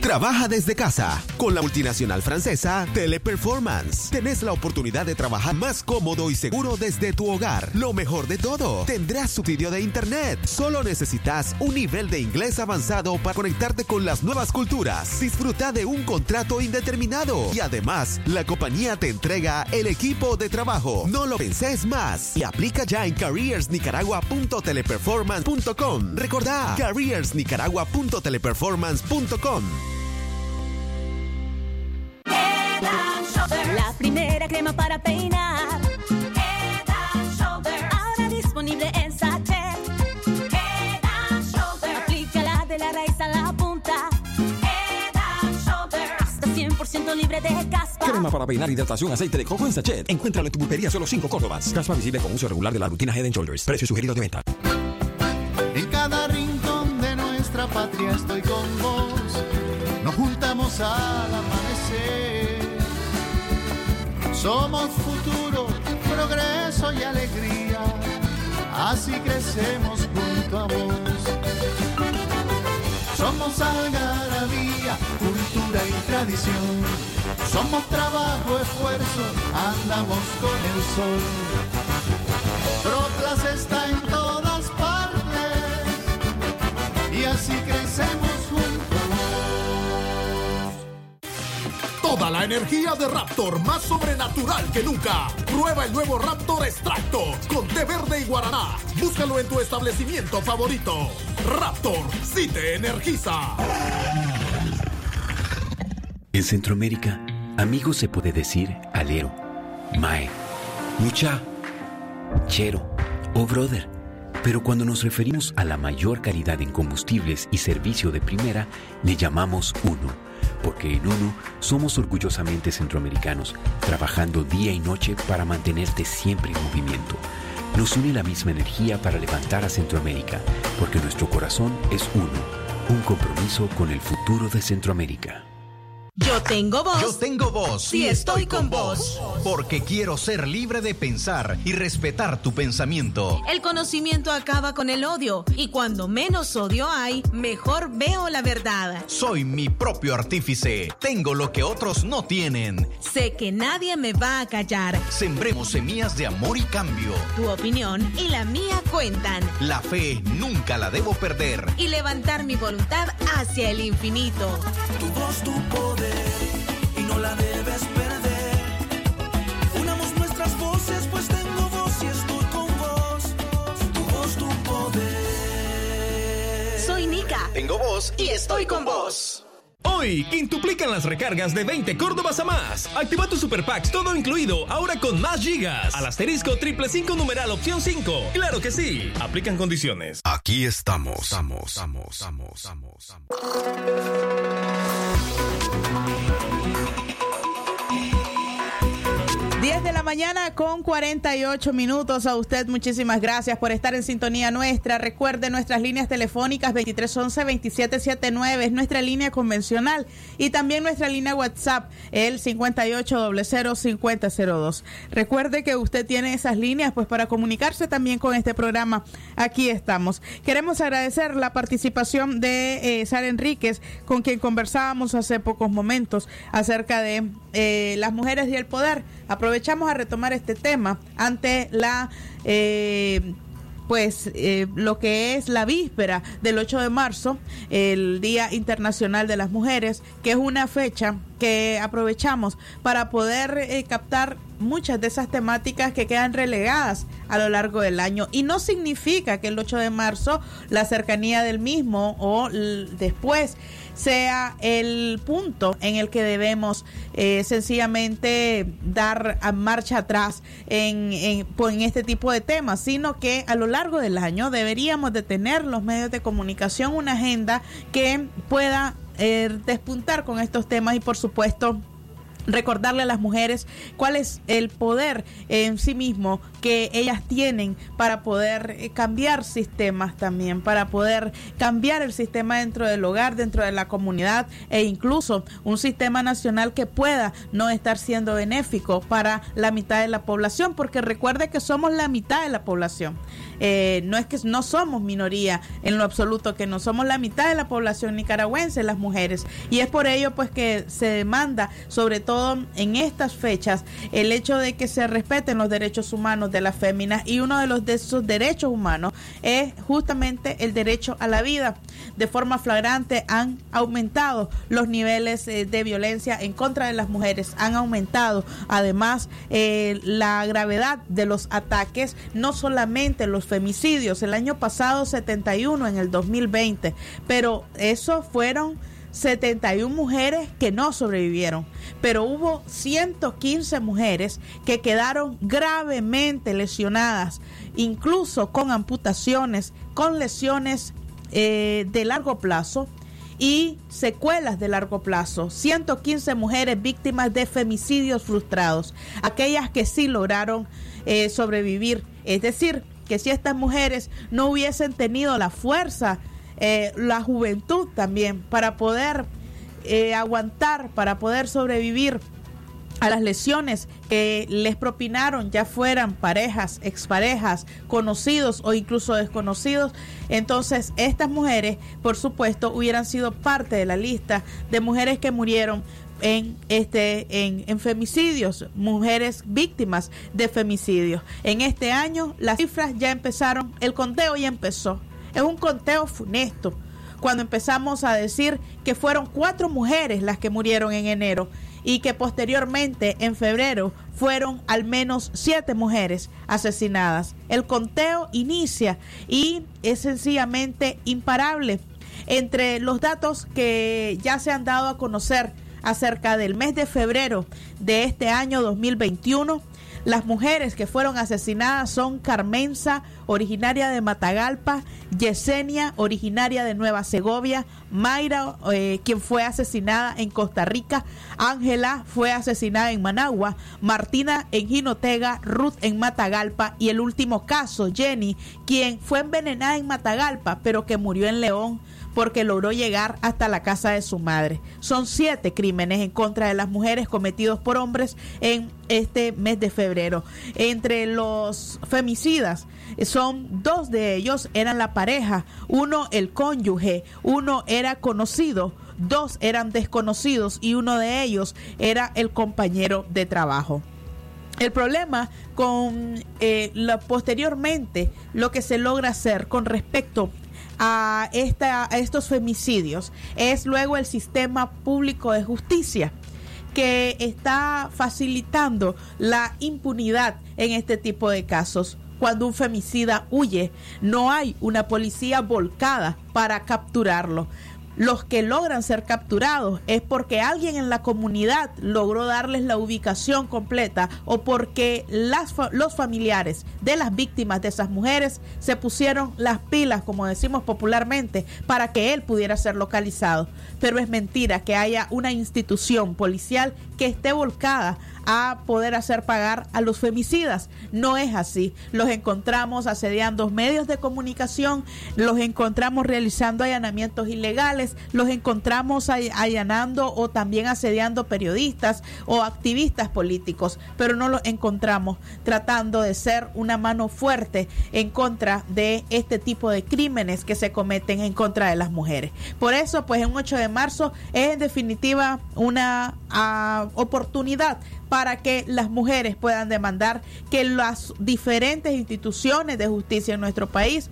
Trabaja desde casa con la multinacional francesa Teleperformance. Tenés la oportunidad de trabajar más cómodo y seguro desde tu hogar. Lo mejor de todo, tendrás subsidio de internet. Solo necesitas un nivel de inglés avanzado para conectarte con las nuevas culturas. Disfruta de un contrato indeterminado y además la compañía te entrega el equipo de trabajo. No lo penses más y aplica ya en careersnicaragua.teleperformance.com. Recordá careersnicaragua.teleperformance.com. La primera crema para peinar. Head and. Ahora disponible en sachet. Head and Shoulder. Aplícala de la raíz a la punta. Head and Shoulder. Hasta 100% libre de caspa. Crema para peinar, hidratación, aceite de coco en sachet. Encuéntralo en tu pulpería solo 5 Córdobas. Caspa visible con uso regular de la rutina Head and Shoulders. Precio sugerido de venta. En cada rincón de nuestra patria estoy con vos. Nos juntamos al amanecer somos futuro, progreso y alegría, así crecemos junto a vos. Somos algarabía, cultura y tradición. Somos trabajo, esfuerzo, andamos con el sol. Proclas está en todas partes y así crecemos Toda la energía de Raptor más sobrenatural que nunca. Prueba el nuevo Raptor Extracto con té verde y guaraná. Búscalo en tu establecimiento favorito. Raptor, si te energiza. En Centroamérica, amigo se puede decir alero, mae, mucha, chero o brother. Pero cuando nos referimos a la mayor calidad en combustibles y servicio de primera, le llamamos UNO, porque en UNO somos orgullosamente centroamericanos, trabajando día y noche para mantenerte siempre en movimiento. Nos une la misma energía para levantar a Centroamérica, porque nuestro corazón es uno, un compromiso con el futuro de Centroamérica. Yo tengo voz. Yo tengo voz. Sí, estoy con vos. Porque quiero ser libre de pensar y respetar tu pensamiento. El conocimiento acaba con el odio y cuando menos odio hay, mejor veo la verdad. Soy mi propio artífice. Tengo lo que otros no tienen. Sé que nadie me va a callar. Sembremos semillas de amor y cambio. Tu opinión y la mía cuentan. La fe nunca la debo perder. Y levantar mi voluntad hacia el infinito. Tu voz, tu poder Tengo voz y estoy con vos. Hoy, quintuplican las recargas de 20 Córdobas a más. Activa tu Super Packs todo incluido, ahora con más gigas. Al asterisco triple 5 numeral opción 5. Claro que sí. Aplican condiciones. Aquí estamos. Estamos, estamos, estamos, estamos, estamos. 10 de mañana con 48 minutos. A usted muchísimas gracias por estar en sintonía nuestra. Recuerde nuestras líneas telefónicas 2311-2779 es nuestra línea convencional y también nuestra línea WhatsApp el 58005002. Recuerde que usted tiene esas líneas pues para comunicarse también con este programa. Aquí estamos. Queremos agradecer la participación de eh, Sara Enríquez con quien conversábamos hace pocos momentos acerca de eh, las mujeres y el poder. Aprovechamos retomar este tema ante la... Eh, pues eh, lo que es la víspera del 8 de marzo, el Día Internacional de las Mujeres, que es una fecha que aprovechamos para poder eh, captar muchas de esas temáticas que quedan relegadas a lo largo del año. Y no significa que el 8 de marzo, la cercanía del mismo o después sea el punto en el que debemos eh, sencillamente dar a marcha atrás en, en, pues, en, este tipo de temas, sino que a lo largo del año deberíamos de tener los medios de comunicación una agenda que pueda eh, despuntar con estos temas y por supuesto recordarle a las mujeres cuál es el poder en sí mismo que ellas tienen para poder eh, cambiar sistemas también, para poder cambiar el sistema dentro del hogar, dentro de la comunidad e incluso un sistema nacional que pueda no estar siendo benéfico para la mitad de la población, porque recuerde que somos la mitad de la población. Eh, no es que no somos minoría en lo absoluto, que no somos la mitad de la población nicaragüense, las mujeres. Y es por ello pues que se demanda, sobre todo en estas fechas, el hecho de que se respeten los derechos humanos de las féminas y uno de los de esos derechos humanos es justamente el derecho a la vida. De forma flagrante han aumentado los niveles eh, de violencia en contra de las mujeres, han aumentado además eh, la gravedad de los ataques, no solamente los femicidios, el año pasado 71 en el 2020, pero eso fueron 71 mujeres que no sobrevivieron, pero hubo 115 mujeres que quedaron gravemente lesionadas, incluso con amputaciones, con lesiones eh, de largo plazo y secuelas de largo plazo. 115 mujeres víctimas de femicidios frustrados, aquellas que sí lograron eh, sobrevivir. Es decir, que si estas mujeres no hubiesen tenido la fuerza, eh, la juventud también, para poder eh, aguantar, para poder sobrevivir a las lesiones que les propinaron, ya fueran parejas, exparejas, conocidos o incluso desconocidos. Entonces, estas mujeres, por supuesto, hubieran sido parte de la lista de mujeres que murieron en este en, femicidios, mujeres víctimas de femicidios. En este año las cifras ya empezaron, el conteo ya empezó. Es un conteo funesto. Cuando empezamos a decir que fueron cuatro mujeres las que murieron en enero y que posteriormente en febrero fueron al menos siete mujeres asesinadas. El conteo inicia y es sencillamente imparable. Entre los datos que ya se han dado a conocer acerca del mes de febrero de este año 2021, Las mujeres que fueron asesinadas son Carmenza, originaria de Matagalpa, Yesenia, originaria de Nueva Segovia, Mayra, eh, quien fue asesinada en Costa Rica, Ángela fue asesinada en Managua, Martina en Jinotega, Ruth en Matagalpa y el último caso, Jenny, quien fue envenenada en Matagalpa, pero que murió en León porque logró llegar hasta la casa de su madre. Son siete crímenes en contra de las mujeres cometidos por hombres en este mes de febrero. Entre los femicidas son dos de ellos eran la pareja, uno el cónyuge, uno era conocido, dos eran desconocidos y uno de ellos era el compañero de trabajo. El problema con eh, posteriormente lo que se logra hacer con respecto a, esta, estos femicidios es luego el sistema público de justicia que está facilitando la impunidad en este tipo de casos. Cuando un femicida huye, no hay una policía volcada para capturarlo los que logran ser capturados es porque alguien en la comunidad logró darles la ubicación completa o porque los familiares de las víctimas de esas mujeres se pusieron las pilas, como decimos popularmente, para que él pudiera ser localizado. Pero es mentira que haya una institución policial que esté volcada a poder hacer pagar a los femicidas. No es así. Los encontramos asediando medios de comunicación, los encontramos realizando allanamientos ilegales, los encontramos allanando o también asediando periodistas o activistas políticos, pero no los encontramos tratando de ser una mano fuerte en contra de este tipo de crímenes que se cometen en contra de las mujeres. Por eso, pues en 8 de marzo es en definitiva una uh, oportunidad para que las mujeres puedan demandar que las diferentes instituciones de justicia en nuestro país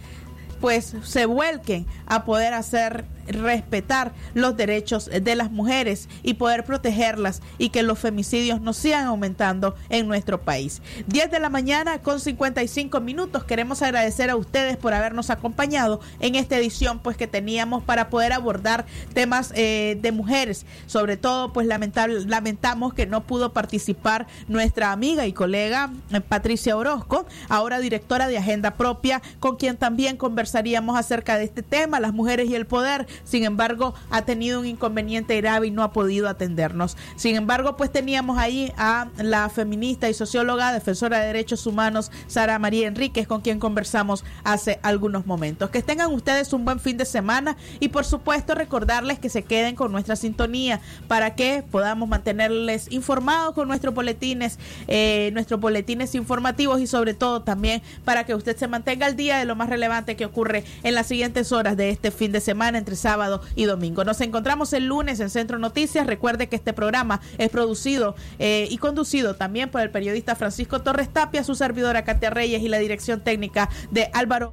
pues se vuelquen a poder hacer respetar los derechos de las mujeres y poder protegerlas y que los femicidios no sigan aumentando en nuestro país. 10 de la mañana con 55 minutos. Queremos agradecer a ustedes por habernos acompañado en esta edición pues que teníamos para poder abordar temas eh, de mujeres. Sobre todo pues lamentable, lamentamos que no pudo participar nuestra amiga y colega eh, Patricia Orozco, ahora directora de Agenda Propia, con quien también conversaríamos acerca de este tema, las mujeres y el poder sin embargo ha tenido un inconveniente grave y no ha podido atendernos. Sin embargo, pues teníamos ahí a la feminista y socióloga, defensora de derechos humanos, Sara María Enríquez, con quien conversamos hace algunos momentos. Que tengan ustedes un buen fin de semana y por supuesto recordarles que se queden con nuestra sintonía para que podamos mantenerles informados con nuestros boletines, eh, nuestros boletines informativos y sobre todo también para que usted se mantenga al día de lo más relevante que ocurre en las siguientes horas de este fin de semana entre sábado y domingo. Nos encontramos el lunes en Centro Noticias. Recuerde que este programa es producido eh, y conducido también por el periodista Francisco Torres Tapia, su servidora Katia Reyes y la dirección técnica de Álvaro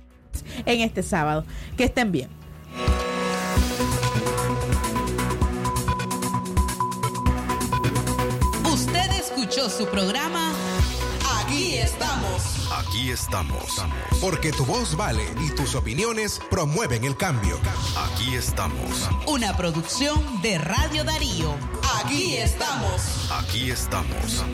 en este sábado. Que estén bien. Usted escuchó su programa Aquí estamos. Aquí estamos. Porque tu voz vale y tus opiniones promueven el cambio. Aquí estamos. Una producción de Radio Darío. Aquí estamos. Aquí estamos.